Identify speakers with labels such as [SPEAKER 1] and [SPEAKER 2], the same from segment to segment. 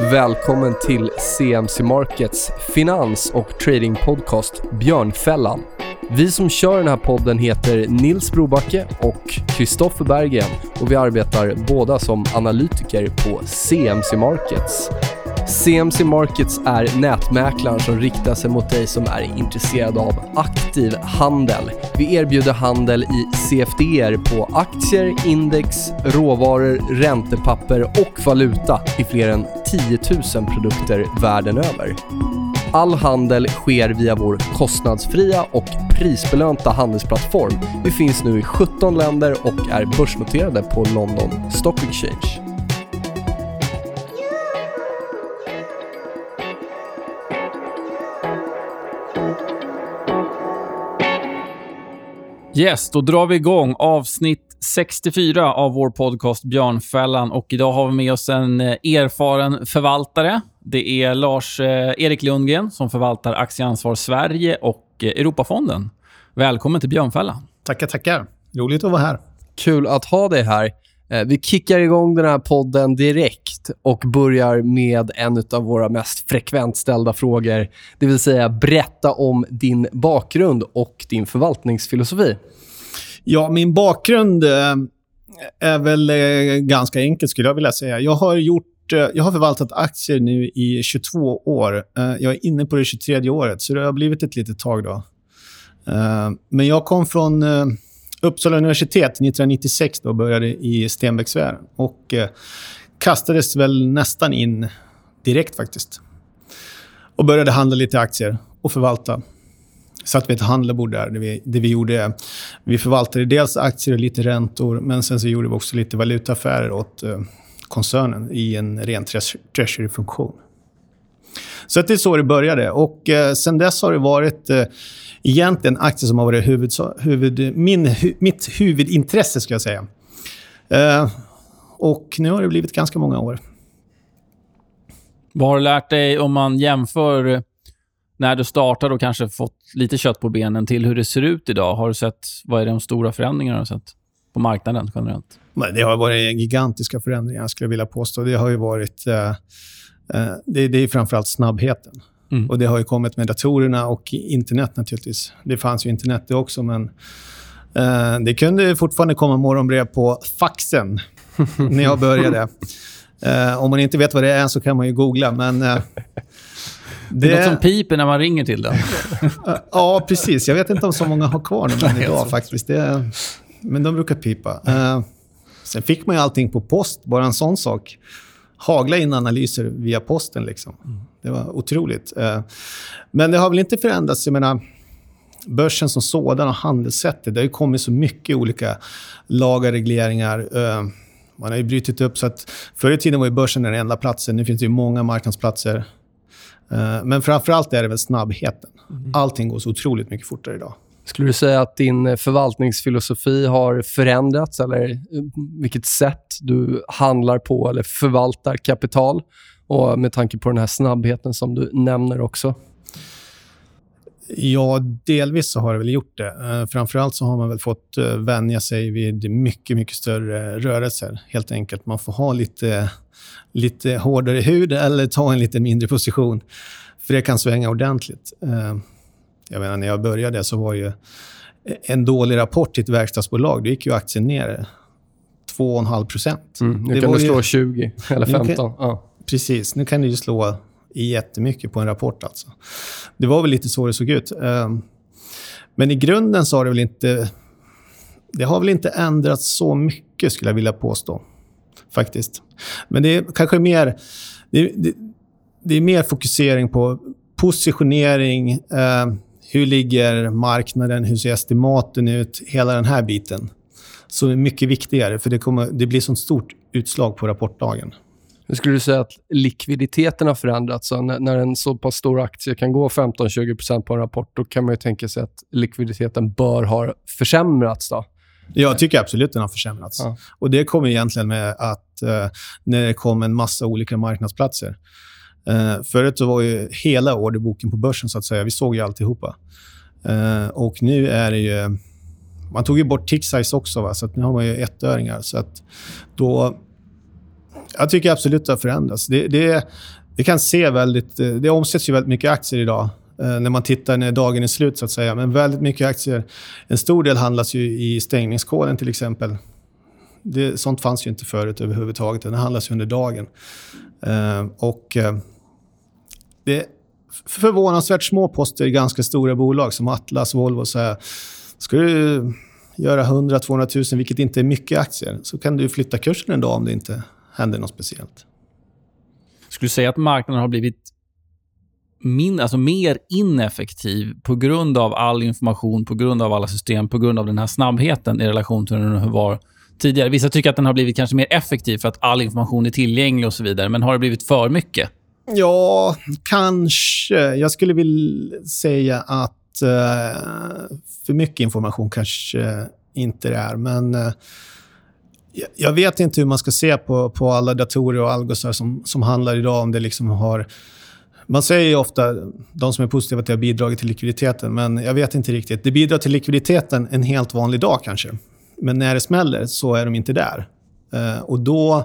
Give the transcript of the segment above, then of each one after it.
[SPEAKER 1] Välkommen till CMC Markets finans och tradingpodcast Björnfällan. Vi som kör den här podden heter Nils Brobacke och Kristoffer Berggren och vi arbetar båda som analytiker på CMC Markets. CMC Markets är nätmäklaren som riktar sig mot dig som är intresserad av aktiv handel. Vi erbjuder handel i CFDer på aktier, index, råvaror, räntepapper och valuta i fler än 10 000 produkter världen över. All handel sker via vår kostnadsfria och prisbelönta handelsplattform. Vi finns nu i 17 länder och är börsnoterade på London Stock Exchange.
[SPEAKER 2] Yes, då drar vi igång avsnitt 64 av vår podcast Björnfällan. Och idag har vi med oss en eh, erfaren förvaltare. Det är Lars-Erik eh, Lundgren som förvaltar Aktieansvar Sverige och eh, Europafonden. Välkommen till Björnfällan.
[SPEAKER 3] Tackar, tackar. Roligt att vara här.
[SPEAKER 1] Kul att ha dig här. Vi kickar igång den här podden direkt och börjar med en av våra mest frekvent ställda frågor. Det vill säga, berätta om din bakgrund och din förvaltningsfilosofi.
[SPEAKER 3] Ja, min bakgrund eh, är väl eh, ganska enkel, skulle jag vilja säga. Jag har, gjort, eh, jag har förvaltat aktier nu i 22 år. Jag är inne på det 23 året, så det har blivit ett litet tag. då. Men jag kom från Uppsala universitet 1996 och började i Stenbecksvär. Och kastades väl nästan in direkt faktiskt. Och började handla lite aktier och förvalta satt vi ett handlarbord där. Det vi, det vi gjorde, vi förvaltade dels aktier och lite räntor, men sen så gjorde vi också lite valutaaffärer åt eh, koncernen i en ren treasury-funktion. Så att det är så det började. Och eh, sen dess har det varit eh, egentligen aktier som har varit huvud, huvud, min, hu, mitt huvudintresse, ska jag säga. Eh, och nu har det blivit ganska många år.
[SPEAKER 2] Vad har du lärt dig om man jämför när du startade och kanske fått lite kött på benen till hur det ser ut idag? Har du sett, vad är de stora förändringarna du har sett på marknaden generellt?
[SPEAKER 3] Det har varit gigantiska förändringar, skulle jag vilja påstå. Det har ju varit... Eh, eh, det, det är framförallt snabbheten. Mm. Och Det har ju kommit med datorerna och internet naturligtvis. Det fanns ju internet det också, men eh, det kunde fortfarande komma morgonbrev på faxen när jag började. Eh, om man inte vet vad det är så kan man ju googla, men... Eh,
[SPEAKER 2] det är något som piper när man ringer till den.
[SPEAKER 3] ja, precis. Jag vet inte om så många har kvar den idag faktiskt. Det, men de brukar pipa. Uh, sen fick man ju allting på post, bara en sån sak. Hagla in analyser via posten. Liksom. Det var otroligt. Uh, men det har väl inte förändrats. Jag menar, börsen som sådan och handelssättet. Det har ju kommit så mycket olika lagar, regleringar. Uh, man har ju brutit upp så att förr i tiden var ju börsen den enda platsen. Nu finns det ju många marknadsplatser. Eh, men framför allt är det väl snabbheten. Mm. Allting går så otroligt mycket fortare idag.
[SPEAKER 1] Skulle du säga att din förvaltningsfilosofi har förändrats eller eh, vilket sätt du handlar på eller förvaltar kapital? Och med tanke på den här snabbheten som du nämner också.
[SPEAKER 3] Ja, delvis så har det väl gjort det. Uh, framförallt så har man väl fått uh, vänja sig vid mycket, mycket större rörelser. Helt enkelt. Man får ha lite lite hårdare hud eller ta en lite mindre position. För det kan svänga ordentligt. Eh, jag menar, när jag började så var ju en dålig rapport till ett verkstadsbolag, då gick ju aktien ner 2,5 procent.
[SPEAKER 1] Mm, nu det kan du slå ju... 20 eller 15. Kan... Ja.
[SPEAKER 3] Precis. Nu kan du ju slå jättemycket på en rapport. Alltså. Det var väl lite så det såg ut. Ehm, men i grunden så har det väl inte... Det har väl inte ändrats så mycket, skulle jag vilja påstå faktiskt. Men det är kanske mer... Det, det, det är mer fokusering på positionering, eh, hur ligger marknaden, hur ser estimaten ut, hela den här biten. Som är mycket viktigare, för det, kommer, det blir så stort utslag på rapportdagen.
[SPEAKER 1] Hur skulle du säga att likviditeten har förändrats? Så när, när en så pass stor aktie kan gå 15-20% på en rapport, då kan man ju tänka sig att likviditeten bör ha försämrats. Då.
[SPEAKER 3] Jag tycker absolut den har försämrats. Ja. Och Det kommer egentligen med att eh, när det kom en massa olika marknadsplatser. Eh, förut så var ju hela orderboken på börsen, så att säga. Vi såg ju alltihopa. Eh, och nu är det ju... Man tog ju bort tick size också, va? så att nu har man ju ettöringar. Så att då jag tycker absolut att det har förändrats. Det, det, det kan se väldigt... Eh, det omsätts ju väldigt mycket aktier idag eh, när man tittar när dagen är slut, så att säga. Men väldigt mycket aktier. En stor del handlas ju i stängningskoden till exempel. Det, sånt fanns ju inte förut överhuvudtaget. Den handlas ju under dagen. Eh, och eh, det är förvånansvärt små poster i ganska stora bolag som Atlas, Volvo. Så här, ska du göra 100-200 000, vilket inte är mycket aktier, så kan du flytta kursen en dag om det inte händer något speciellt.
[SPEAKER 2] Skulle du säga att marknaden har blivit min, alltså mer ineffektiv på grund av all information, på grund av alla system, på grund av den här snabbheten i relation till hur den var tidigare? Vissa tycker att den har blivit kanske mer effektiv för att all information är tillgänglig och så vidare. Men har det blivit för mycket?
[SPEAKER 3] Ja, kanske. Jag skulle vilja säga att uh, för mycket information kanske inte det är. Men uh, jag vet inte hur man ska se på, på alla datorer och algosar som, som handlar idag. Om det liksom har... Man säger ofta, de som är positiva, att det har bidragit till likviditeten. Men jag vet inte riktigt. Det bidrar till likviditeten en helt vanlig dag kanske. Men när det smäller så är de inte där. Eh, och då... Eh,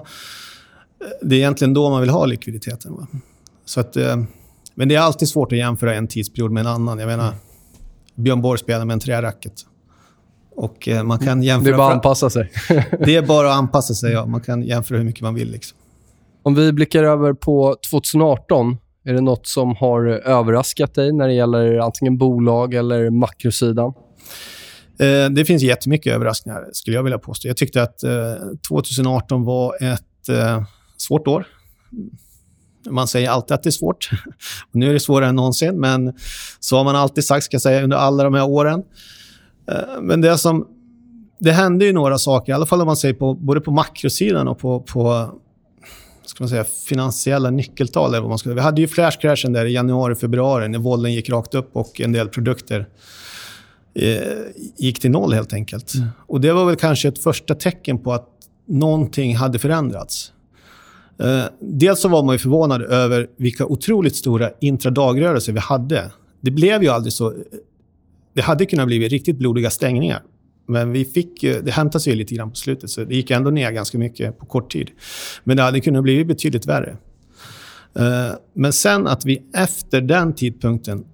[SPEAKER 3] det är egentligen då man vill ha likviditeten. Va? Så att, eh, men det är alltid svårt att jämföra en tidsperiod med en annan. Jag menar, Björn Borg spelar med en träracket. Och uh, man kan jämföra...
[SPEAKER 1] Det är bara att anpassa sig.
[SPEAKER 3] det är bara att anpassa sig, ja. Man kan jämföra hur mycket man vill. Liksom.
[SPEAKER 1] Om vi blickar över på 2018, är det nåt som har överraskat dig när det gäller antingen bolag eller makrosidan?
[SPEAKER 3] Eh, det finns jättemycket överraskningar, skulle jag vilja påstå. Jag tyckte att eh, 2018 var ett eh, svårt år. Man säger alltid att det är svårt. nu är det svårare än någonsin, men så har man alltid sagt ska säga, under alla de här åren. Eh, men det som... Det hände ju några saker, i alla fall om man säger på, både på makrosidan och på, på ska man säga, finansiella nyckeltal. Eller vad man ska, vi hade ju flashcrashen där i januari, februari när vollen gick rakt upp och en del produkter eh, gick till noll helt enkelt. Mm. Och Det var väl kanske ett första tecken på att någonting hade förändrats. Eh, dels så var man ju förvånad över vilka otroligt stora intradagrörelser vi hade. Det blev ju aldrig så... Det hade kunnat bli riktigt blodiga stängningar. Men vi fick, det hämtade sig lite grann på slutet, så det gick ändå ner ganska mycket på kort tid. Men det hade kunnat bli betydligt värre. Eh, men sen att vi efter den tidpunkten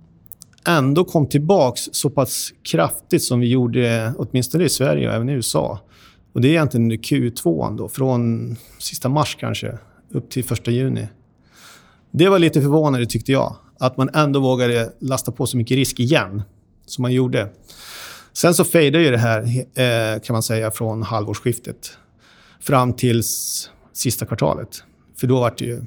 [SPEAKER 3] ändå kom tillbaka så pass kraftigt som vi gjorde, åtminstone i Sverige och även i USA. Och Det är egentligen under Q2, då, från sista mars kanske, upp till första juni. Det var lite förvånande, tyckte jag. Att man ändå vågade lasta på så mycket risk igen, som man gjorde. Sen så fejdade ju det här, eh, kan man säga, från halvårsskiftet fram till sista kvartalet. För då, var det ju,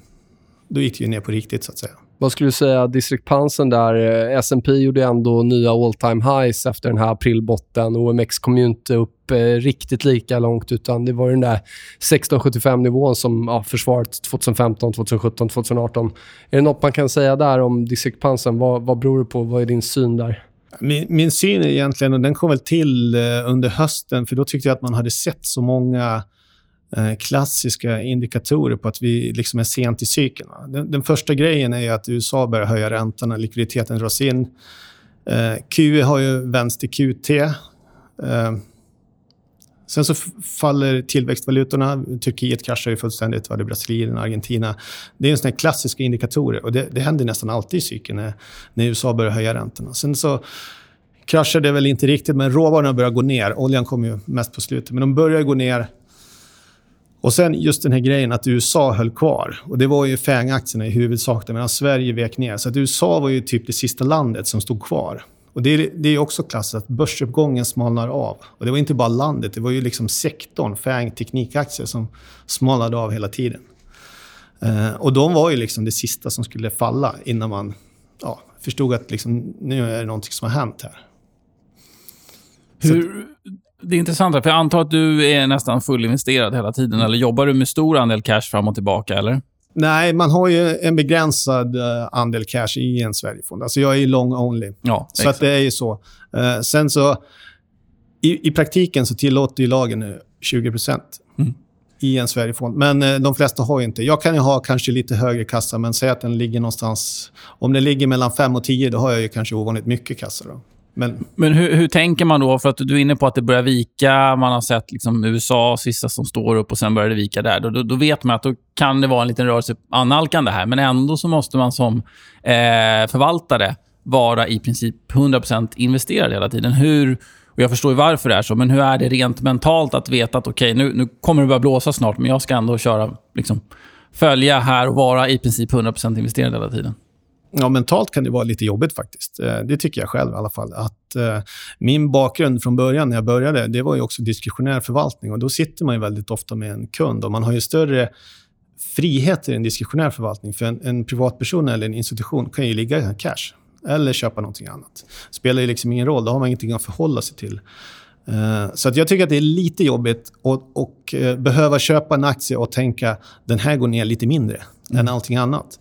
[SPEAKER 3] då gick det ju ner på riktigt, så att säga.
[SPEAKER 1] Vad skulle du säga, distriktpansen där, eh, S&P gjorde ändå nya all time highs efter den här aprilbotten. OMX kom ju inte upp eh, riktigt lika långt, utan det var den där 1675-nivån som ja, försvaret 2015, 2017, 2018. Är det nåt man kan säga där om distriktpansen? Vad, vad beror det på? Vad är din syn där?
[SPEAKER 3] Min, min syn är egentligen, och den kom väl till eh, under hösten, för då tyckte jag att man hade sett så många eh, klassiska indikatorer på att vi liksom är sent i cykeln. Den, den, första grejen är att USA börjar höja räntorna, likviditeten dras in. Eh, QE har ju vänts till QT. Eh, sen så faller tillväxtvalutorna. Turkiet kraschar ju fullständigt. Det Brasilien, Argentina. Det är en sån klassiska indikatorer. och det, det händer nästan alltid i cykeln när, när USA börjar höja räntorna. Sen så kraschar det väl inte riktigt, men råvarorna börjar gå ner. Oljan kommer ju mest på slutet, men de börjar gå ner. Och sen just den här grejen att USA höll kvar. Och Det var ju FANG-aktierna i huvudsak, medan Sverige vek ner. Så att USA var ju typ det sista landet som stod kvar. Och Det är, det är också klassiskt att börsuppgången smalnar av. Och Det var inte bara landet, det var ju liksom sektorn, FANG, teknikaktier, som smalnade av hela tiden. Eh, och de var ju liksom det sista som skulle falla innan man ja, förstod att liksom, nu är det någonting som har hänt här.
[SPEAKER 2] Hur, det är intressant, för jag antar att du är nästan fullinvesterad hela tiden. Eller jobbar du med stor andel cash fram och tillbaka? eller?
[SPEAKER 3] Nej, man har ju en begränsad uh, andel cash i en Sverigefond. Alltså jag är long only.
[SPEAKER 2] Ja,
[SPEAKER 3] så att det är ju så. Uh, sen så... I, I praktiken så tillåter ju lagen nu 20 mm. i en Sverigefond. Men uh, de flesta har ju inte. Jag kan ju ha kanske lite högre kassa, men säg att den ligger någonstans... Om den ligger mellan 5 och 10, då har jag ju kanske ovanligt mycket kassa. Då. Men,
[SPEAKER 2] Men hur, hur tänker man då? För att du är inne på att det börjar vika. Man har sett liksom USA, sista som står upp och sen börjar det vika där. Då, då, då vet man att då kan det vara en liten rörelse annalkande här. Men ändå så måste man som eh, förvaltare vara i princip 100% investerad hela tiden. Hur, och jag förstår ju varför det är så, men hur är det rent mentalt att veta att okej, okay, nu, nu kommer det börja blåsa snart, men jag ska ändå köra, liksom, följa här och vara i princip 100% investerad hela tiden?
[SPEAKER 3] Ja, mentalt kan det vara lite jobbigt faktiskt. Eh, det tycker jag själv i alla fall. Att, eh, min bakgrund från början när jag började, det var ju också diskretionär förvaltning. Och då sitter man ju väldigt ofta med en kund och man har ju större frihet i en diskretionär förvaltning. För en, en privatperson eller en institution kan ju ligga i cash eller köpa någonting annat. Det spelar ju liksom ingen roll, då har man ingenting att förhålla sig till. Eh, så att jag tycker att det är lite jobbigt att och, eh, behöva köpa en aktie och tänka den här går ner lite mindre mm. än allting annat.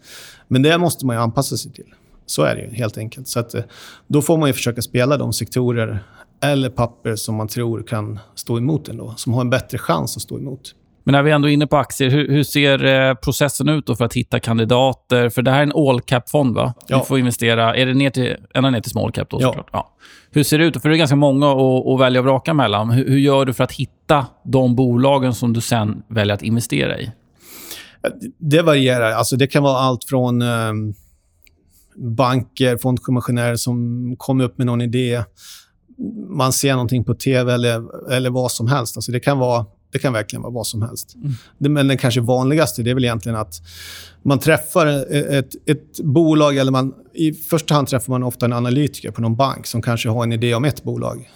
[SPEAKER 3] Men det måste man ju anpassa sig till. Så är det ju helt enkelt. Så att, uh, då får man ju försöka spela de sektorer eller papper som man tror kan stå emot ändå. Som har en bättre chans att stå emot.
[SPEAKER 2] Men när vi ändå är inne på aktier, hur, hur ser eh, processen ut för att hitta kandidater? För det här är en all cap-fond, va? Ja. Du får investera... Är det ner till, ända ner till small cap då, ja. såklart? Ja. Hur ser det ut? För det är ganska många att, att välja och vraka mellan. Hur, hur, gör du för att hitta de bolagen som du sen väljer att investera i?
[SPEAKER 3] Det varierar. Alltså det kan vara allt från eh, banker, fondkommissionärer som kommer upp med någon idé. Man ser någonting på tv eller, eller vad som helst. Alltså det kan vara det kan verkligen vara vad som helst. Mm. Men den kanske vanligaste det är väl egentligen att man träffar ett, ett bolag, eller man, i första hand träffar man ofta en analytiker på någon bank som kanske har en idé om ett bolag.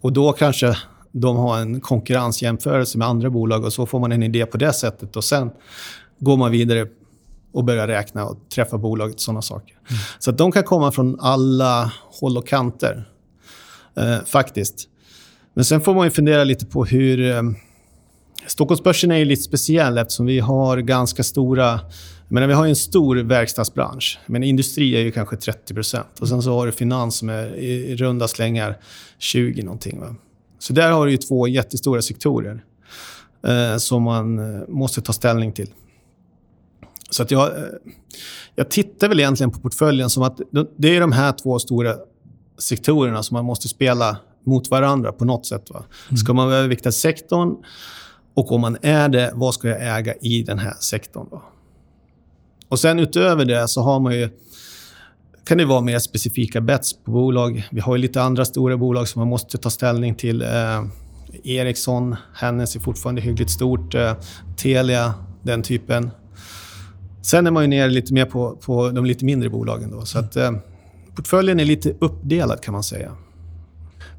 [SPEAKER 3] Och då kanske de har en konkurrensjämförelse med andra bolag och så får man en idé på det sättet. Och Sen går man vidare och börjar räkna och träffa bolaget och sådana saker. Mm. Så att de kan komma från alla håll och kanter, eh, faktiskt. Men sen får man ju fundera lite på hur... Eh, Stockholmsbörsen är ju lite speciell eftersom vi har ganska stora... Men vi har en stor verkstadsbransch. Men industri är ju kanske 30% Och Sen så har du finans som är i runda slängar 20 någonting. Va? Så där har du ju två jättestora sektorer eh, som man eh, måste ta ställning till. Så att jag, eh, jag tittar väl egentligen på portföljen som att det är de här två stora sektorerna som man måste spela mot varandra på något sätt. Va? Ska man övervikta sektorn och om man är det, vad ska jag äga i den här sektorn? Då? Och sen utöver det så har man ju, kan det vara mer specifika bets på bolag. Vi har ju lite andra stora bolag som man måste ta ställning till. Eh, Ericsson, Hennes är fortfarande hyggligt stort. Eh, Telia, den typen. Sen är man ju ner lite mer på, på de lite mindre bolagen. Då, så att, eh, portföljen är lite uppdelad kan man säga.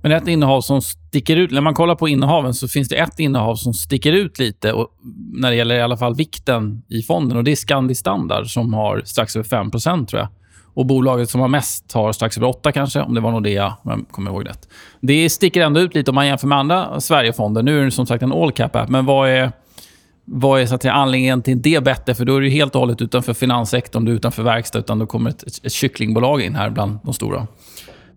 [SPEAKER 2] Men ett innehav som sticker ut... När man kollar på innehaven så finns det ett innehav som sticker ut lite och, när det gäller i alla fall vikten i fonden. och Det är Scandi Standard som har strax över 5% tror jag. Och bolaget som har mest har strax över 8 kanske, om det var Nordea, om jag kommer ihåg rätt. Det sticker ändå ut lite om man jämför med andra Sverigefonder. Nu är det som sagt en all cap app, men vad är, vad är så att säga, anledningen till det bättre? För då är du helt och hållet utanför finanssektorn, du är utanför verkstad, utan då kommer ett, ett, ett kycklingbolag in här bland de stora.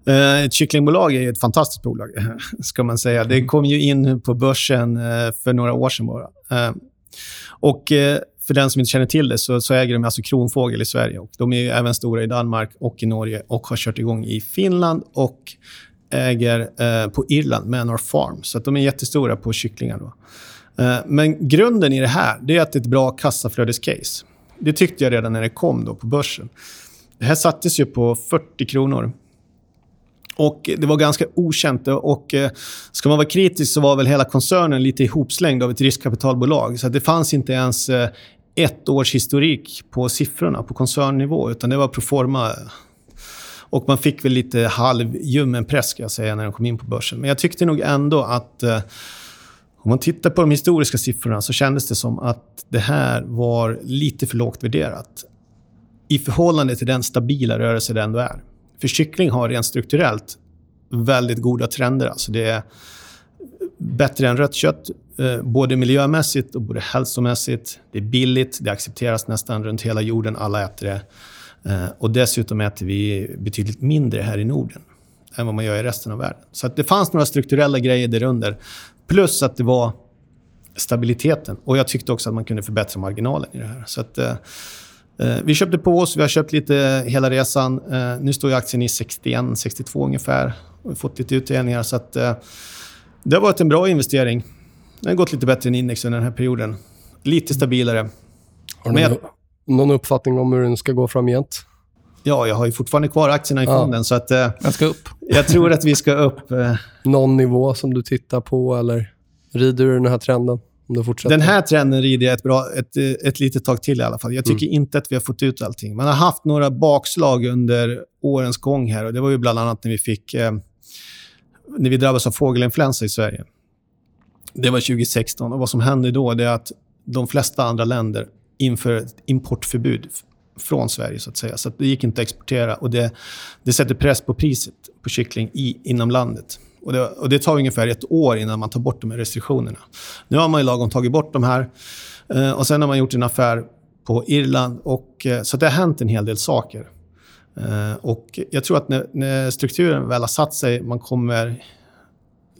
[SPEAKER 3] Eh, ett kycklingbolag är ett fantastiskt bolag, ska man säga. Det kom ju in på börsen eh, för några år sedan bara. Eh, och för den som inte känner till det så, så äger de alltså Kronfågel i Sverige. Och de är även stora i Danmark och i Norge och har kört igång i Finland och äger eh, på Irland, Manor Farm. Så de är jättestora på kycklingar. Då. Eh, men grunden i det här det är att det är ett bra kassaflödescase. Det tyckte jag redan när det kom då på börsen. Det här sattes ju på 40 kronor och Det var ganska okänt. Och eh, Ska man vara kritisk så var väl hela koncernen lite ihopslängd av ett riskkapitalbolag. Så det fanns inte ens eh, ett års historik på siffrorna på koncernnivå, utan det var proforma. Och man fick väl lite halvljummen press, ska jag säga, när de kom in på börsen. Men jag tyckte nog ändå att eh, om man tittar på de historiska siffrorna så kändes det som att det här var lite för lågt värderat i förhållande till den stabila rörelse det ändå är. För kyckling har rent strukturellt väldigt goda trender. Alltså det är bättre än rött kött, eh, både miljömässigt och både hälsomässigt. Det är billigt, det accepteras nästan runt hela jorden, alla äter det. Eh, och dessutom äter vi betydligt mindre här i Norden än vad man gör i resten av världen. Så det fanns några strukturella grejer där under. Plus att det var stabiliteten. Och jag tyckte också att man kunde förbättra marginalen i det här. Så att, eh, Eh, vi köpte på oss, vi har köpt lite hela resan. Eh, nu står aktien i 61, 62 ungefär. Vi har fått lite utdelningar. Så att, eh, det har varit en bra investering. Den har gått lite bättre än index under den här perioden. Lite stabilare.
[SPEAKER 1] Har du någon, någon uppfattning om hur den ska gå framgent?
[SPEAKER 3] Ja, jag har ju fortfarande kvar aktierna i
[SPEAKER 1] Ja.
[SPEAKER 3] fonden, så att, eh,
[SPEAKER 2] Den ska upp.
[SPEAKER 3] jag tror att vi ska upp. Eh,
[SPEAKER 1] Någon nivå som du tittar på eller rider du den här trenden om du fortsätter?
[SPEAKER 3] den här trenden rider jag ett, bra, ett, eh, ett litet tag till i alla fall. Jag tycker inte att vi har fått ut allting. Man har haft några bakslag under årens gång här. och Det var ju bland annat när vi fick... Eh, när vi drabbades av fågelinfluensa i Sverige. Det var 2016. och Vad som hände då är att de flesta andra länder inför ett importförbud från Sverige. så att säga. Så att det gick inte att exportera. och Det, det sätter press på priset på kyckling i, inom landet. Och det, och det tar ungefär ett år innan man tar bort de här restriktionerna. Nu har man ju lagom tagit bort de här. Eh, och Sen har man gjort en affär på Irland. Och, eh, så det har hänt en hel del saker. Eh, och Jag tror att när, när strukturen väl har satt sig, man kommer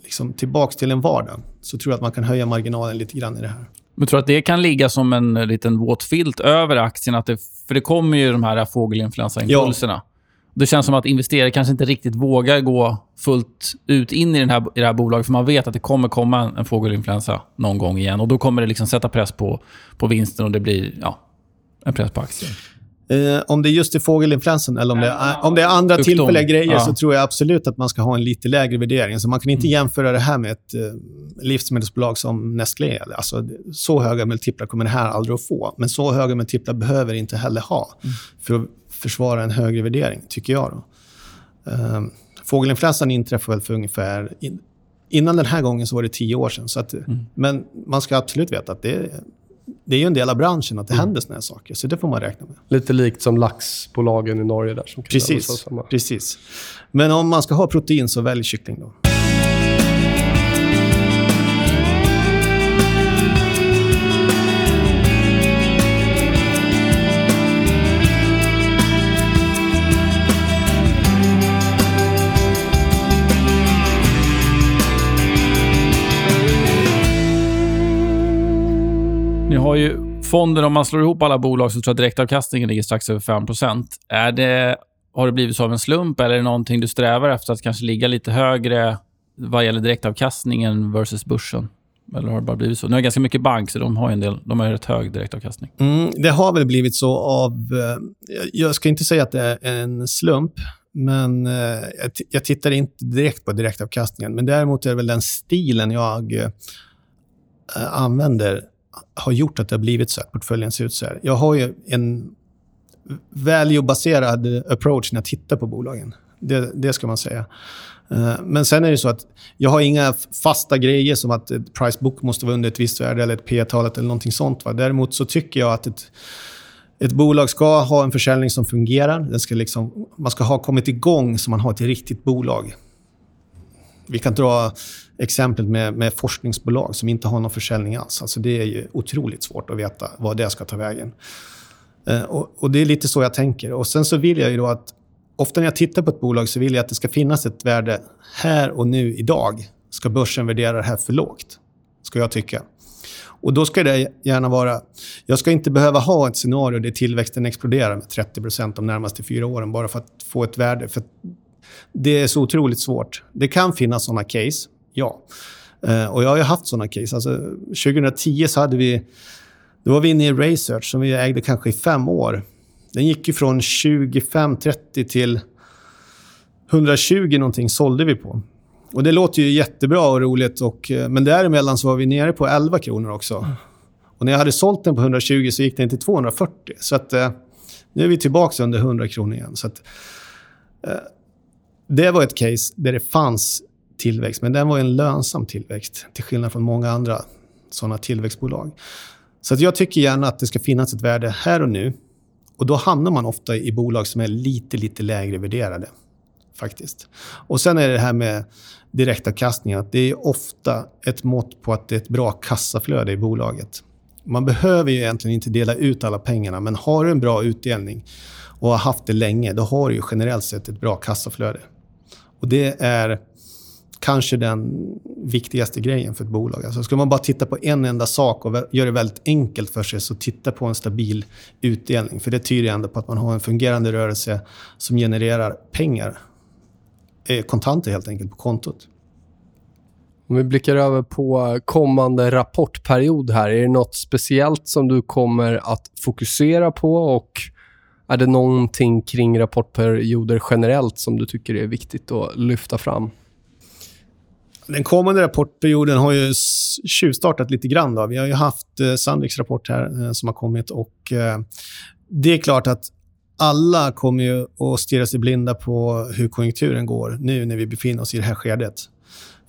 [SPEAKER 3] liksom tillbaka till en vardag, så tror jag att man kan höja marginalen lite grann i det här.
[SPEAKER 2] Men tror att det kan ligga som en liten våt filt över aktien? Att det, för det kommer ju de här fågelinfluensaimpulserna. Det känns som att investerare kanske inte riktigt vågar gå fullt ut in i, den här, i det här bolaget, för man vet att det kommer komma en, en fågelinfluensa någon gång igen. Och Då kommer det liksom sätta press på, på vinsten och det blir ja, en press på aktien.
[SPEAKER 3] Eh, om det är just i fågelinfluensan eller om det, är, om det är andra
[SPEAKER 2] Sjukdom.
[SPEAKER 3] tillfälliga grejer
[SPEAKER 2] Ja.
[SPEAKER 3] så tror jag absolut att man ska ha en lite lägre värdering. Så man kan inte jämföra det här med ett eh, livsmedelsbolag som Nestlé. Alltså, så höga multiplar kommer det här aldrig att få. Men så höga multiplar behöver inte heller ha för att försvara en högre värdering, tycker jag. Då. Eh, fågelinfluensan inträffade väl för ungefär... In, innan den här gången så var det tio år sedan. Så att, Men man ska absolut veta att det, det är ju en del av branschen att det händer såna här saker. Så det får man räkna med.
[SPEAKER 1] Lite likt som laxbolagen i Norge där. Som
[SPEAKER 3] Precis. Precis. Men om man ska ha protein så välj kyckling då.
[SPEAKER 2] Ni har ju fonden, om man slår ihop alla bolag så tror jag direktavkastningen ligger strax över 5 är det, Har det blivit så av en slump eller är det någonting du strävar efter att kanske ligga lite högre vad gäller direktavkastningen versus börsen? Eller har det bara blivit så? Nu har ganska mycket bank, så de har en del, de har rätt hög direktavkastning.
[SPEAKER 3] Mm, det har väl blivit så av... Eh, jag ska inte säga att det är en slump, men eh, jag, jag tittar inte direkt på direktavkastningen. Men däremot är det väl den stilen jag eh, använder har gjort att det har blivit så att portföljen ser ut så här. Jag har ju en value-baserad approach när jag tittar på bolagen. Det, det ska man säga. Eh, men sen är det så att jag har inga fasta grejer som att ett price book måste vara under ett visst värde eller ett P-talet eller någonting sånt. Va? Däremot så tycker jag att ett, ett bolag ska ha en försäljning som fungerar. Den ska liksom, man ska ha kommit igång så man har ett riktigt bolag. Vi kan dra exemplet med, med forskningsbolag som inte har någon försäljning alls. Alltså det är ju otroligt svårt att veta vad det ska ta vägen. Eh, och, och Det är lite så jag tänker. Och Sen så vill jag ju då att... Ofta när jag tittar på ett bolag så vill jag att det ska finnas ett värde här och nu, idag. Ska börsen värdera det här för lågt? Ska jag tycka. Och Då ska det gärna vara... Jag ska inte behöva ha ett scenario där tillväxten exploderar med 30 de närmaste fyra åren bara för att få ett värde. För det är så otroligt svårt. Det kan finnas såna case, ja. Eh, och jag har ju haft såna case. Alltså, 2010 så hade vi... Då var vi inne i research som vi ägde kanske i fem år. Den gick ju från 25-30 till 120 någonting sålde vi på. Och det låter ju jättebra och roligt. Och, eh, men däremellan så var vi nere på 11 kronor också. Och när jag hade sålt den på 120 så gick den till 240. Så att, eh, nu är vi tillbaka under 100 kronor igen. Så att, det var ett case där det fanns tillväxt, men den var en lönsam tillväxt. Till skillnad från många andra sådana tillväxtbolag. Så att jag tycker gärna att det ska finnas ett värde här och nu. Och Då hamnar man ofta i bolag som är lite, lite lägre värderade. faktiskt. Och Sen är det här med direktavkastningen. Att det är ofta ett mått på att det är ett bra kassaflöde i bolaget. Man behöver ju egentligen inte dela ut alla pengarna, men har du en bra utdelning och har haft det länge, då har du ju generellt sett ett bra kassaflöde. Och Det är kanske den viktigaste grejen för ett bolag. Alltså ska man bara titta på en enda sak och göra det väldigt enkelt för sig, så titta på en stabil utdelning. För det tyder ändå på att man har en fungerande rörelse som genererar pengar eh, kontanter helt enkelt på kontot.
[SPEAKER 1] Om vi blickar över på kommande rapportperiod här. Är det nåt speciellt som du kommer att fokusera på och är det någonting kring rapportperioder generellt som du tycker är viktigt att lyfta fram?
[SPEAKER 3] Den kommande rapportperioden har ju tjuvstartat lite grann. Då. Vi har ju haft eh, Sandviks rapport här eh, som har kommit och eh, det är klart att alla kommer ju att stirra sig blinda på hur konjunkturen går nu när vi befinner oss i det här skedet.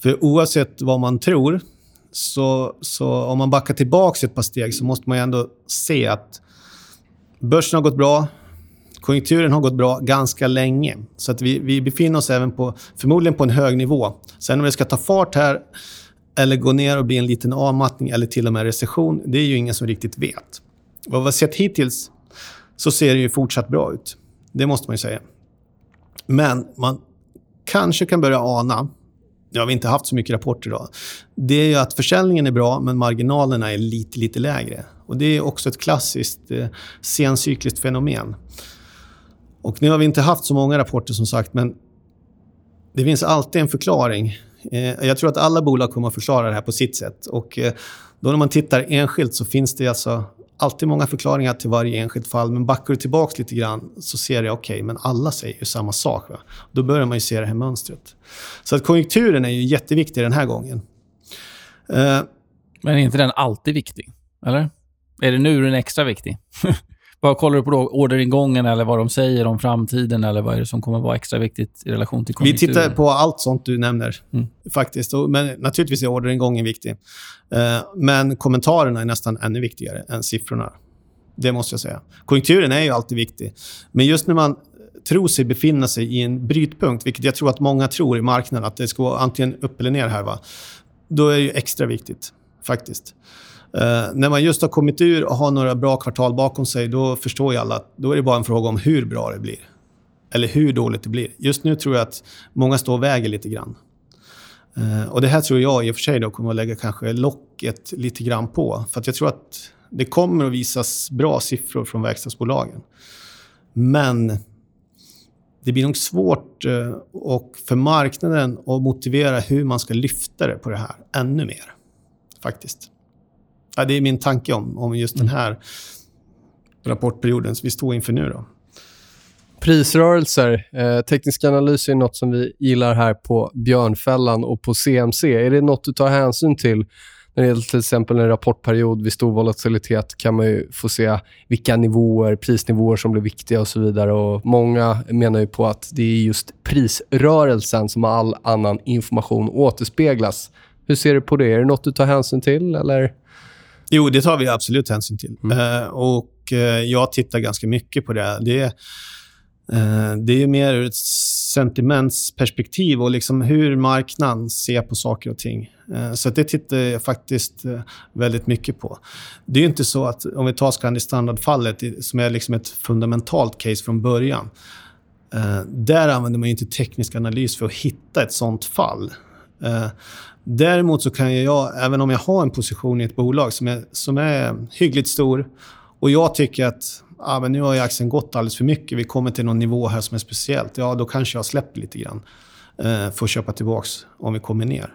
[SPEAKER 3] För oavsett vad man tror, så, så om man backar tillbaka ett par steg så måste man ändå se att börsen har gått bra, konjunkturen har gått bra ganska länge. Så att vi, vi befinner oss även på, förmodligen på en hög nivå. Sen om det ska ta fart här eller gå ner och bli en liten avmattning eller till och med recession, det är ju ingen som riktigt vet. Vad vi har sett hittills så ser det ju fortsatt bra ut. Det måste man ju säga. Men man kanske kan börja ana, nu har vi inte haft så mycket rapporter idag, det är ju att försäljningen är bra men marginalerna är lite, lite lägre. Och Det är också ett klassiskt eh, sencykliskt fenomen. Och nu har vi inte haft så många rapporter som sagt, men det finns alltid en förklaring. Eh, jag tror att alla bolag kommer att förklara det här på sitt sätt. Och eh, då när man tittar enskilt så finns det alltså alltid många förklaringar till varje enskilt fall. Men backar du tillbaka lite grann så ser jag, okej, okay, men alla säger ju samma sak. Va? Då börjar man ju se det här mönstret. Så att konjunkturen är ju jätteviktig den här gången.
[SPEAKER 2] Eh, men är inte den alltid viktig? Eller? Är det nu den är extra viktig? Vad kollar du på då? Orderingången eller vad de säger om framtiden eller vad är det som kommer vara extra viktigt i relation till konjunkturen?
[SPEAKER 3] Vi tittar på allt sånt du nämner, mm. faktiskt. Men naturligtvis är orderingången viktig. Eh, men kommentarerna är nästan ännu viktigare än siffrorna. Det måste jag säga. Konjunkturen är ju alltid viktig. Men just när man tror sig befinna sig i en brytpunkt, vilket jag tror att många tror i marknaden, att det ska vara antingen upp eller ner här, va? då är det extra viktigt, faktiskt. Eh, när man just har kommit ur och har några bra kvartal bakom sig, då förstår ju alla att då är det bara en fråga om hur bra det blir. Eller hur dåligt det blir. Just nu tror jag att många står och väger lite grann. Eh, och Det här tror jag i och för sig då kommer att lägga kanske locket lite grann på. För att jag tror att det kommer att visas bra siffror från verkstadsbolagen. Men det blir nog svårt eh, och för marknaden att motivera hur man ska lyfta det på det här ännu mer. Faktiskt. Ja, det är min tanke om, om just den mm. här rapportperioden som vi står inför nu. Då.
[SPEAKER 1] Prisrörelser. Eh, teknisk analys är något som vi gillar här på Björnfällan och på CMC. Är det något du tar hänsyn till när det gäller till exempel en rapportperiod vid stor volatilitet kan man ju få se vilka nivåer, prisnivåer som blir viktiga och så vidare. Och många menar ju på att det är just prisrörelsen som all annan information återspeglas. Hur ser du på det? Är det något du tar hänsyn till? Eller?
[SPEAKER 3] Jo, det tar vi absolut hänsyn till. Mm. Uh, och uh, jag tittar ganska mycket på det. Det, uh, det är mer ur ett sentimentsperspektiv och liksom hur marknaden ser på saker och ting. så det tittar jag faktiskt väldigt mycket på. Det är inte så att, om vi tar Scandi Standard-fallet, som är liksom ett fundamentalt case från början. där använder man inte teknisk analys för att hitta ett sånt fall. Däremot så kan jag, även om jag har en position i ett bolag som är, som är hyggligt stor och jag tycker att ah, men nu har aktien gått alldeles för mycket, vi kommer till någon nivå här som är speciellt, ja då kanske jag släpper lite grann eh, för att köpa tillbaka om vi kommer ner.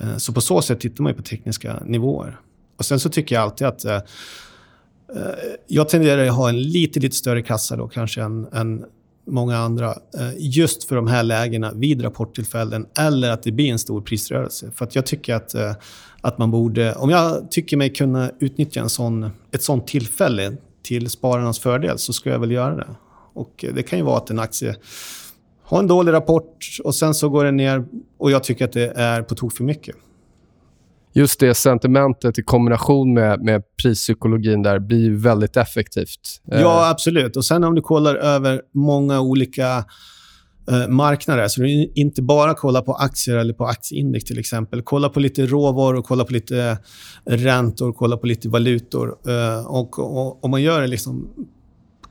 [SPEAKER 3] Eh, så på så sätt tittar man på tekniska nivåer. Och Sen så tycker jag alltid att eh, eh, jag tenderar att ha en lite, lite större kassa då kanske än, än många andra, eh, just för de här lägena vid rapporttillfällen eller att det blir en stor prisrörelse. För att jag tycker att, eh, att man borde... Om jag tycker mig kunna utnyttja en sån, ett sånt tillfälle till spararnas fördel så ska jag väl göra det. Och eh, det kan ju vara att en aktie har en dålig rapport och sen så går den ner och jag tycker att det är på tok för mycket
[SPEAKER 1] just det sentimentet i kombination med, med prispsykologin där blir väldigt effektivt.
[SPEAKER 3] Eh, ja, absolut. Och sen om du kollar över många olika eh, marknader, så du inte bara kollar på aktier eller på aktieindex till exempel. Kolla på lite råvaror, kolla på lite eh, räntor, kolla på lite valutor. Eh, och, och Om man gör det liksom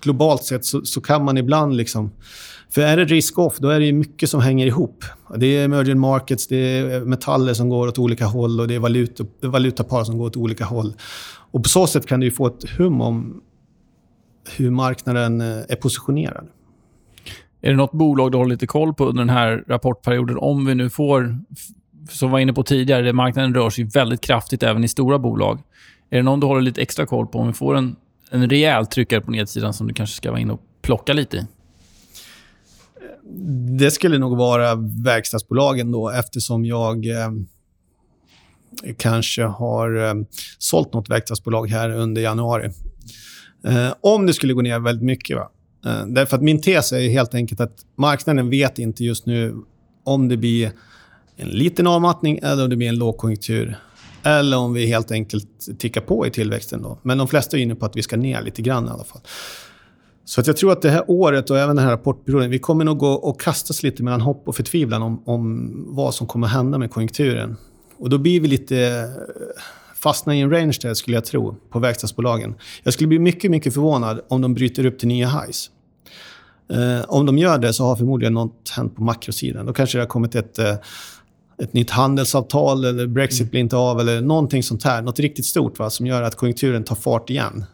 [SPEAKER 3] globalt sett så, så kan man ibland liksom för är det risk-off, då är det mycket som hänger ihop. Det är emerging markets, det är metaller som går åt olika håll och det är valuta, valutapar som går åt olika håll. Och På så sätt kan du få ett hum om hur marknaden eh, är positionerad.
[SPEAKER 2] Är det något bolag du håller lite koll på under den här rapportperioden? Om vi nu får, som vi var inne på tidigare, marknaden rör sig väldigt kraftigt även i stora bolag. Är det någon du håller lite extra koll på om vi får en, en rejäl tryckare på nedsidan som du kanske ska vara inne och plocka lite i?
[SPEAKER 3] Det skulle nog vara verkstadsbolagen då eftersom jag eh, kanske har eh, sålt något verkstadsbolag här under januari. Eh, om det skulle gå ner väldigt mycket. Va? Eh, därför att min tes är helt enkelt att marknaden vet inte just nu om det blir en liten avmattning eller om det blir en lågkonjunktur. Eller om vi helt enkelt tickar på i tillväxten. Då. Men de flesta är inne på att vi ska ner lite grann i alla fall. Så att jag tror att det här året och även den här rapportperioden, vi kommer nog gå och kastas lite mellan hopp och förtvivlan om, om vad som kommer hända med konjunkturen. Och då blir vi lite eh, fastna i en range där, skulle jag tro, på verkstadsbolagen. Jag skulle bli mycket, mycket förvånad om de bryter upp till nya highs. Eh, om de gör det så har förmodligen något hänt på makrosidan. Då kanske det har kommit ett, eh, ett nytt handelsavtal eller Brexit mm. blir inte av eller någonting sånt här. Något riktigt stort va, som gör att konjunkturen tar fart igen.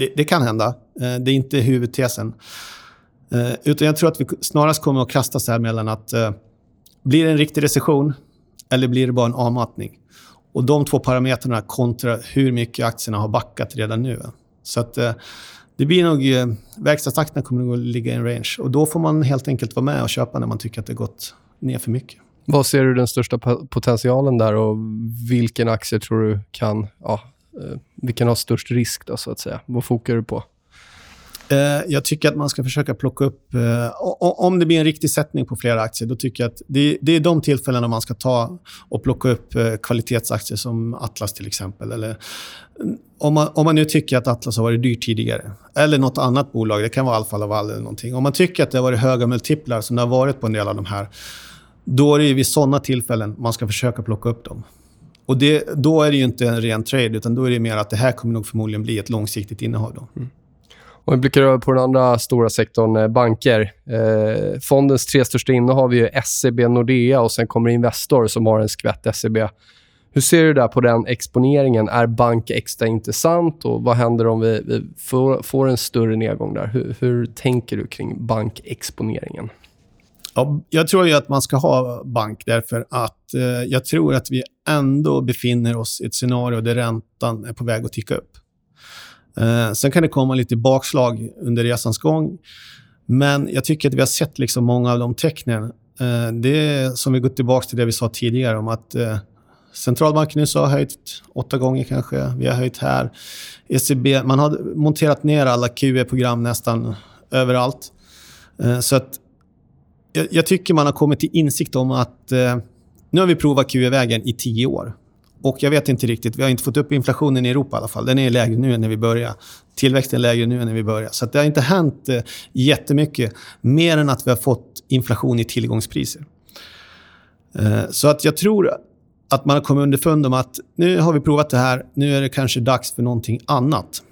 [SPEAKER 3] Det, det kan hända. Eh, det är inte huvudtesen. Eh, utan jag tror att vi snarast kommer att kastas här mellan att eh, blir det en riktig recession eller blir det bara en avmattning? Och de två parametrarna kontra hur mycket aktierna har backat redan nu. Så att eh, det blir nog... Eh, Verkstadsaktierna kommer nog att ligga i en range. Och då får man helt enkelt vara med och köpa när man tycker att det gått ner för mycket.
[SPEAKER 1] Vad ser du den största potentialen där och vilken aktie tror du kan ja, Eh, vilken har störst risk då, så att säga? Vad fokar du på?
[SPEAKER 3] Eh, jag tycker att man ska försöka plocka upp... Eh, om det blir en riktig sättning på flera aktier, då tycker jag att det, är de tillfällena man ska ta och plocka upp kvalitetsaktier som Atlas till exempel. Eller, mm, om, man, om man nu tycker att Atlas har varit dyrt tidigare, eller nåt annat bolag, det kan vara Alfa Laval eller någonting. Om man tycker att det har varit höga multiplar, som det har varit på en del av de här, då är det vid såna tillfällen man ska försöka plocka upp dem. Och det, då är det ju inte en ren trade, utan då är det mer att det här kommer nog förmodligen bli ett långsiktigt innehav. Då. Mm.
[SPEAKER 1] Om vi blickar över på den andra stora sektorn, eh, banker. Eh, fondens tre största innehav är SEB, Nordea och sen kommer Investor som har en skvätt SEB. Hur ser du där på den exponeringen? Är bank extra intressant och vad händer om vi, vi får, får, en större nedgång där? Hur, hur tänker du kring bankexponeringen?
[SPEAKER 3] Ja, jag tror ju att man ska ha bank därför att eh, jag tror att vi ändå befinner oss i ett scenario där räntan är på väg att ticka upp. Eh, sen kan det komma lite bakslag under resans gång. Men jag tycker att vi har sett liksom många av de tecknen. Eh, det är som vi går tillbaka till det vi sa tidigare om att eh, centralbanken i USA har höjt åtta gånger kanske. Vi har höjt här. ECB, man har monterat ner alla QE-program nästan överallt. Eh, så att jag, jag, tycker man har kommit till insikt om att eh, nu har vi provat QE-vägen i tio år. Och jag vet inte riktigt, vi har inte fått upp inflationen i Europa i alla fall. Den är lägre nu än när vi började. Tillväxten är lägre nu än när vi började. Så det har inte hänt eh, jättemycket, mer än att vi har fått inflation i tillgångspriser. Eh, så att jag tror att man har kommit underfund om att nu har vi provat det här, nu är det kanske dags för någonting annat.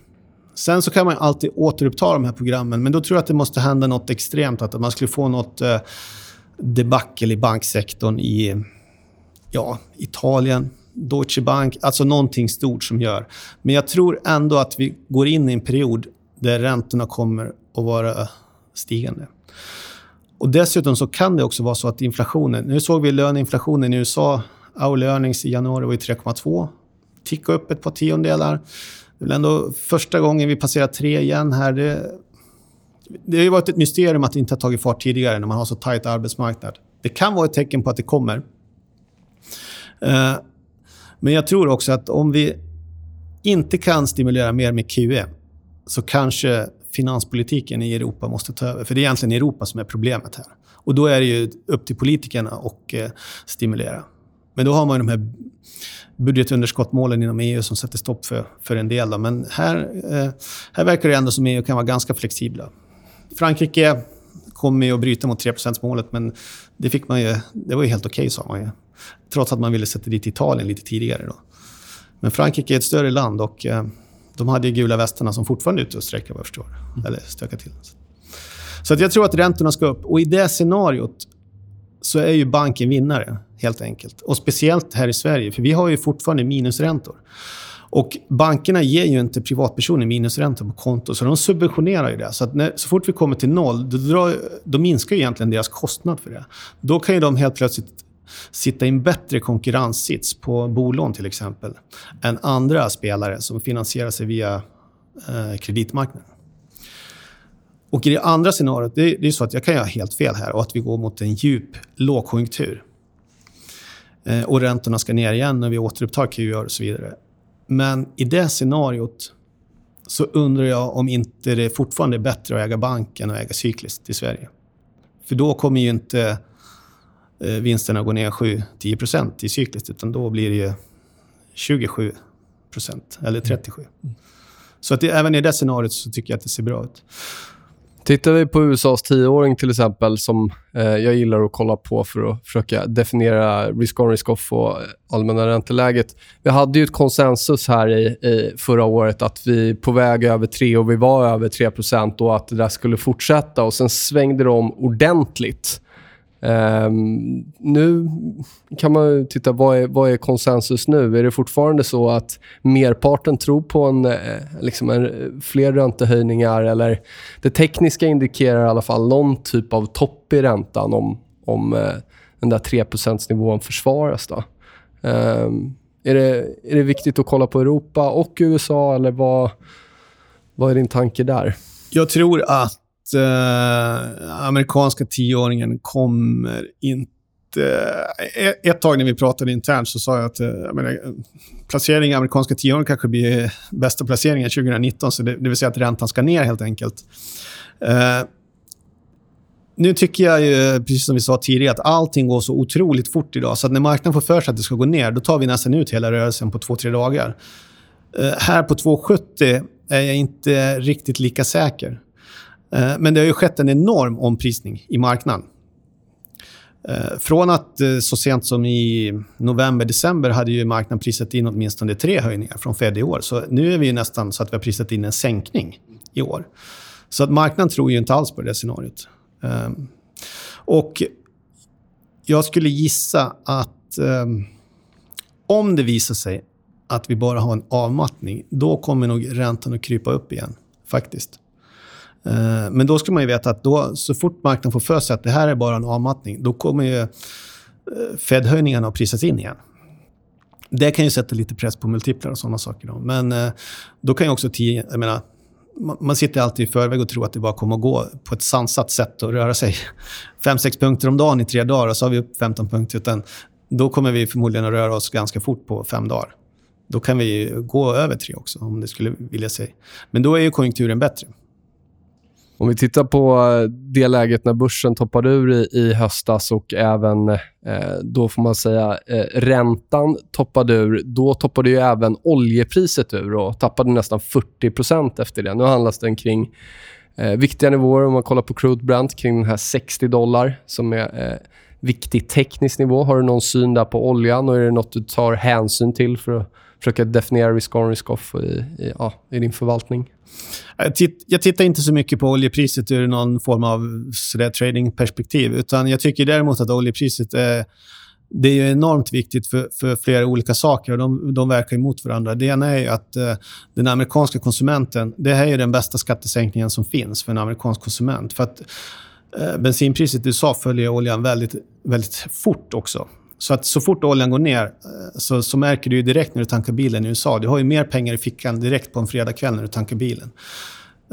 [SPEAKER 3] Sen så kan man alltid återuppta de här programmen, men då tror jag att det måste hända något extremt. Att man skulle få något eh, debacle i banksektorn i ja, Italien, Deutsche Bank, alltså någonting stort som gör. Men jag tror ändå att vi går in i en period där räntorna kommer att vara stigande. Och Dessutom så kan det också vara så att inflationen... Nu såg vi löneinflationen i USA. Hourly earnings i januari var 3,2. Ticka upp ett par tiondelar. Det är väl ändå första gången vi passerar tre igen här. Det, det har ju varit ett mysterium att det inte har tagit fart tidigare när man har så tajt arbetsmarknad. Det kan vara ett tecken på att det kommer. Eh, men jag tror också att om vi inte kan stimulera mer med QE så kanske finanspolitiken i Europa måste ta över. För det är egentligen Europa som är problemet här. Och då är det ju upp till politikerna att eh, stimulera. Men då har man de här budgetunderskottmålen inom EU som sätter stopp för, för en del. Då. Men här, eh, här verkar det ändå som EU kan vara ganska flexibla. Frankrike kommer ju att bryta mot 3 målet men det, fick man ju, det var ju helt okej, okay, sa man ju. Trots att man ville sätta dit Italien lite tidigare. Då. Men Frankrike är ett större land och eh, de hade ju gula västarna som fortfarande är ute och strejkar, vad jag förstår. Mm. Eller stökar till. Så att jag tror att räntorna ska upp. Och i det scenariot så är ju banken vinnare, helt enkelt. Och speciellt här i Sverige, för vi har ju fortfarande minusräntor. Och bankerna ger ju inte privatpersoner minusränta på konto, så de subventionerar ju det. Så, att när, så fort vi kommer till noll, då, drar, då minskar ju egentligen deras kostnad för det. Då kan ju de helt plötsligt sitta i en bättre konkurrenssits på bolån till exempel, än andra spelare som finansierar sig via eh, kreditmarknaden. Och i det andra scenariot, det, det är så att jag kan ha helt fel här och att vi går mot en djup lågkonjunktur. Eh, och räntorna ska ner igen när vi återupptar QE och så vidare. Men i det scenariot så undrar jag om inte det fortfarande är bättre att äga bank än att äga cykliskt i Sverige. För då kommer ju inte eh, vinsterna gå ner 7-10 i cykliskt, utan då blir det ju 27% eller 37. Mm. Så att det, även i det scenariot så tycker jag att det ser bra ut.
[SPEAKER 1] Tittar vi på USAs tioåring till exempel, som eh, jag gillar att kolla på för att försöka definiera risk-on, risk-off och eh, allmänna ränteläget. Vi hade ju ett konsensus här i, i, förra året att vi är på väg över 3 och vi var över 3% och att det där skulle fortsätta. och Sen svängde det om ordentligt. Um, nu kan man titta, vad är, vad är konsensus nu? Är det fortfarande så att merparten tror på en, eh, liksom en, eh, fler räntehöjningar? Eller det tekniska indikerar i alla fall någon typ av topp i räntan om, om uh, den där 3% nivån försvaras. Då. Um, är, det, är det viktigt att kolla på Europa och USA, eller vad, vad är din tanke där?
[SPEAKER 3] Jag tror att eh, amerikanska tioåringen kommer inte... Ett, ett tag när vi pratade internt så sa jag att eh, jag menar, placering i amerikanska tioåringen kanske blir bästa placeringen 2019, så det, det vill säga att räntan ska ner helt enkelt. Eh, nu tycker jag ju, precis som vi sa tidigare, att allting går så otroligt fort idag. Så att när marknaden får för sig att det ska gå ner, då tar vi nästan ut hela rörelsen på två, tre dagar. Uh, här på 2,70 är jag inte riktigt lika säker. Eh, men det har ju skett en enorm omprisning i marknaden. Eh, från att eh, så sent som i november, december hade ju marknaden prisat in åtminstone tre höjningar från Fed i år. Så nu är vi nästan så att vi har prisat in en sänkning i år. Så att marknaden tror ju inte alls på det scenariot. Ehm, och jag skulle gissa att ehm, om det visar sig att vi bara har en avmattning, då kommer nog räntan att krypa upp igen, faktiskt. Eh, men då ska man ju veta att då, så fort marknaden får för sig att det här är bara en avmattning, då kommer ju eh, Fed-höjningarna att prisas in igen. Det kan ju sätta lite press på multiplar och sådana saker. Då. Men eh, då kan ju också tio, jag menar, man sitter alltid i förväg och tror att det bara kommer att gå på ett sansat sätt och röra sig 5-6 punkter om dagen i tre dagar och så har vi upp 15 punkter. Utan då kommer vi förmodligen att röra oss ganska fort på fem dagar. Då kan vi gå över tre också, om det skulle vilja sig. Men då är ju konjunkturen bättre.
[SPEAKER 1] Om vi tittar på eh, det läget när börsen toppade ur i, i höstas och även, eh, då får man säga, eh, räntan toppade ur. Då toppade ju även oljepriset ur och tappade nästan 40% efter det. Nu handlas den kring eh, viktiga nivåer. Om man kollar på crude Brent, kring den här 60 dollar som är eh, viktig teknisk nivå. Har du någon syn där på oljan och är det nåt du tar hänsyn till för att försöka definiera risk-on, risk-off i, i, ja, i din förvaltning?
[SPEAKER 3] Jag, titt, jag tittar inte så mycket på oljepriset ur någon form av tradingperspektiv. Utan jag tycker däremot att oljepriset är, det är enormt viktigt för, för flera olika saker och de, de verkar emot varandra. Det ena är att uh, den amerikanska konsumenten, det här är den bästa skattesänkningen som finns för en amerikansk konsument. För att uh, bensinpriset i USA följer oljan väldigt, väldigt fort också. Så att så fort oljan går ner eh, så, så märker du direkt när du tankar bilen i USA. Du har ju mer pengar i fickan direkt på en fredagkväll när du tankar bilen.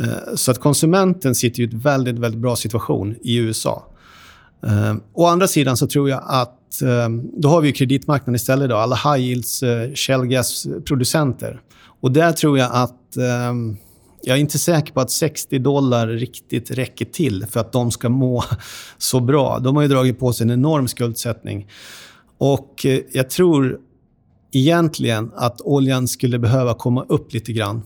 [SPEAKER 3] Eh, så att konsumenten sitter i en väldigt, väldigt bra situation i USA. Eh, å andra sidan så tror jag att då har vi kreditmarknaden istället. Då, alla high yields uh, shell gas-producenter. Och där tror jag att... Jag är inte säker på att 60 dollar riktigt räcker till för att de ska må så bra. De har ju dragit på sig en enorm skuldsättning. Och eh, jag tror egentligen att oljan skulle behöva komma upp lite grann.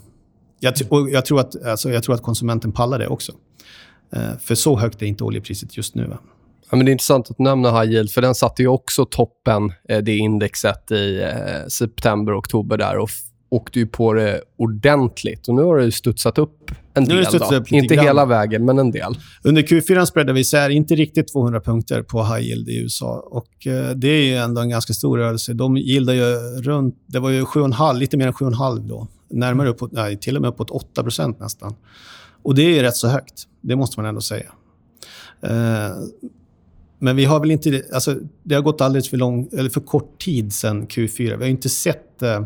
[SPEAKER 3] Jag, och jag, tror, att, alltså, jag tror att konsumenten pallar det också. Eh, för så högt är inte oljepriset just nu.
[SPEAKER 1] Ja, men det är intressant att nämna high yield, för den satte ju också toppen, eh, det indexet, i september, oktober. där. Och åkte ju på det ordentligt. Och nu har det studsat upp en del.
[SPEAKER 3] studsat upp
[SPEAKER 1] Inte
[SPEAKER 3] grann.
[SPEAKER 1] hela vägen, men en del.
[SPEAKER 3] Under Q4 spreadade vi isär inte riktigt 200 punkter på high yield i USA. Och eh, det är ju ändå en ganska stor rörelse. De yieldar ju runt, det var ju 7,5, lite mer än 7,5 då. Närmare uppåt, nej, till och med uppåt 8 procent nästan. Och det är ju rätt så högt. Det måste man ändå säga. Eh, men vi har väl inte... Alltså, det har gått alldeles för, lång, eller för kort tid sedan Q4. Vi har inte sett... Eh,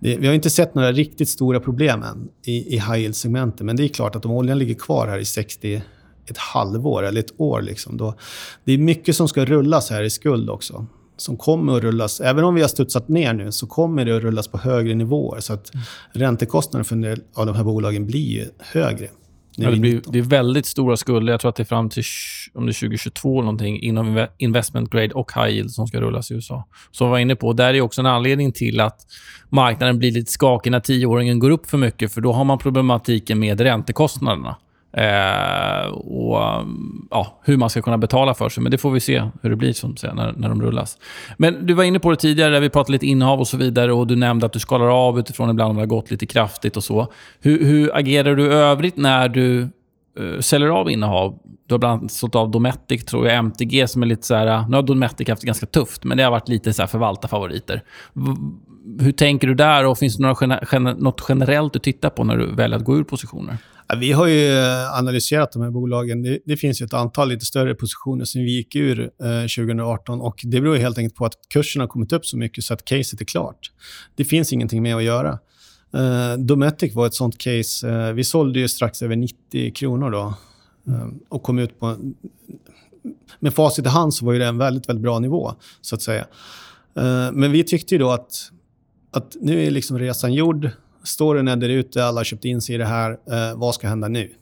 [SPEAKER 3] det, vi har inte sett några riktigt stora problem än i, i high yield-segmentet. Men det är klart att om oljan ligger kvar här i 60 ett halvår eller ett år, liksom, då, det är mycket som ska rullas här i skuld också. Som kommer att rullas. Även om vi har studsat ner nu så kommer det att rullas på högre nivåer. Så att räntekostnaderna för en del av de här bolagen blir ju högre. nu
[SPEAKER 2] Ja, det, blir,
[SPEAKER 3] 19.
[SPEAKER 2] det är väldigt stora skulder. Jag tror att det är fram till om det är 2022 eller någonting inom inve- investment grade och high yield som ska rullas i USA. Som vi var inne på. Där är också en anledning till att marknaden blir lite skakig när tioåringen går upp för mycket. För då har man problematiken med räntekostnaderna. Eh, och ja, hur man ska kunna betala för sig. Men det får vi se hur det blir som när, när de rullas. Men du var inne på det tidigare, där vi pratade lite innehav och så vidare. och Du nämnde att du skalar av utifrån ibland om det har gått lite kraftigt och så. Hur, hur agerar du i övrigt när du eh, säljer av innehav? Du har bland annat sålt av Dometic, tror jag, MTG som är lite så här... Nu har Dometic haft det ganska tufft, men det har varit lite så här förvaltarfavoriter. V- hur tänker du där och finns det några gener- något generellt du tittar på när du väljer att gå ur positioner?
[SPEAKER 3] Ja, vi har ju eh, analyserat de här bolagen. Det, det finns ju ett antal lite större positioner som vi gick ur eh, 2018 och det beror helt enkelt på att kursen har kommit upp så mycket så att caset är klart. Det finns ingenting mer att göra. Eh, Dometic var ett sånt case. Eh, vi sålde ju strax över 90 kronor då eh, och kom ut på... Med facit i hand så var ju det en väldigt, väldigt bra nivå, så att säga. Eh, men vi tyckte ju då att, att nu är liksom resan gjord. Storyn är där ute, alla har köpt in sig i det här. Eh, vad ska hända nu?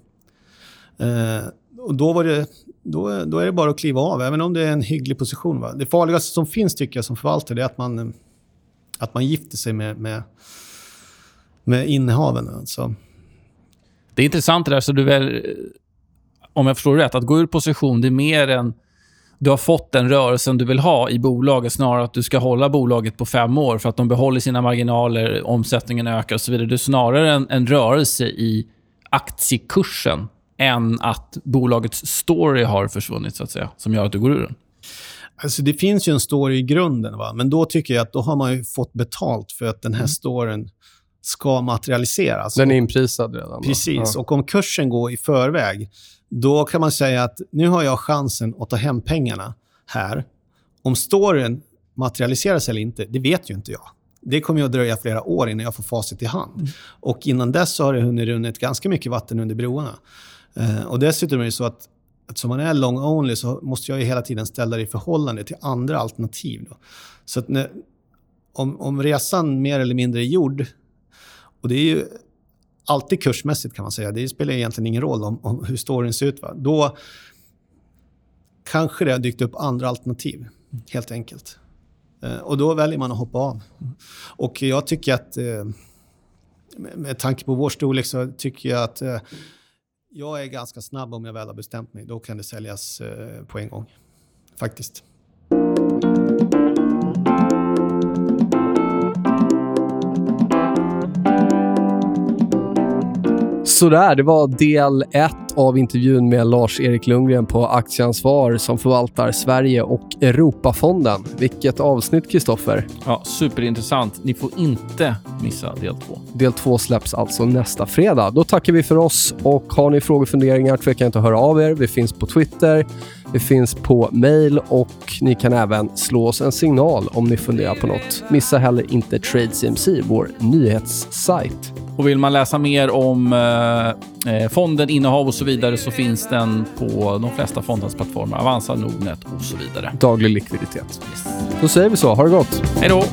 [SPEAKER 3] Eh, och då, var det, då, då är det bara att kliva av, även om det är en hygglig position. Va? Det farligaste som finns, tycker jag, som förvaltare, är att man, att man gifter sig med, med, med innehaven. Alltså.
[SPEAKER 2] Det är intressant det där. Så du väl, om jag förstår rätt, att gå ur position, det är mer än... Du har fått den rörelsen du vill ha i bolaget snarare att du ska hålla bolaget på fem år för att de behåller sina marginaler, omsättningen ökar och så vidare. Det är snarare en, en rörelse i aktiekursen än att bolagets story har försvunnit, så att säga, som gör att du går ur den.
[SPEAKER 3] Alltså, det finns ju en story i grunden, va? men då tycker jag att då har man ju fått betalt för att den här storyn ska materialiseras.
[SPEAKER 1] Den är inprisad redan. då.
[SPEAKER 3] Precis.
[SPEAKER 1] Ja.
[SPEAKER 3] Och om kursen går i förväg, då kan man säga att nu har jag chansen att ta hem pengarna här. Om storyn materialiseras eller inte, det vet ju inte jag. Det kommer ju att dröja flera år innan jag får facit i hand. Och innan dess har det hunnit runnit ganska mycket vatten under broarna. Eh, och dessutom är det så att eftersom man är long only så måste jag ju hela tiden ställa det i förhållande till andra alternativ. Då. Så när, om, om resan mer eller mindre är gjord, och det är ju alltid kursmässigt kan man säga, det spelar egentligen ingen roll om, om hur storyn ser ut. Va? Då kanske det har dykt upp andra alternativ, helt enkelt. Eh, och då väljer man att hoppa av. Och jag tycker att, eh, med, med tanke på vår storlek så tycker jag att eh, jag är ganska snabb om jag väl har bestämt mig. Då kan det säljas eh, på en gång, faktiskt.
[SPEAKER 1] Sådär, det var del ett av intervjun med Lars-Erik Lundgren på Aktieansvar som förvaltar Sverige och Europafonden. Vilket avsnitt, Kristoffer.
[SPEAKER 2] Ja, superintressant. Ni får inte missa del två.
[SPEAKER 1] Del två släpps alltså nästa fredag. Då tackar vi för oss och har ni frågor och funderingar tveka inte att höra av er. Vi finns på Twitter, vi finns på mail och ni kan även slå oss en signal om ni funderar på något. Missa heller inte TradeCMC, vår nyhetssajt.
[SPEAKER 2] Och vill man läsa mer om eh, eh, fonden, innehav och så vidare så finns den på de flesta fondens plattformar. Avanza, Nordnet och så vidare.
[SPEAKER 1] Daglig likviditet. Då säger vi så. Ha det gott!
[SPEAKER 2] Hej då!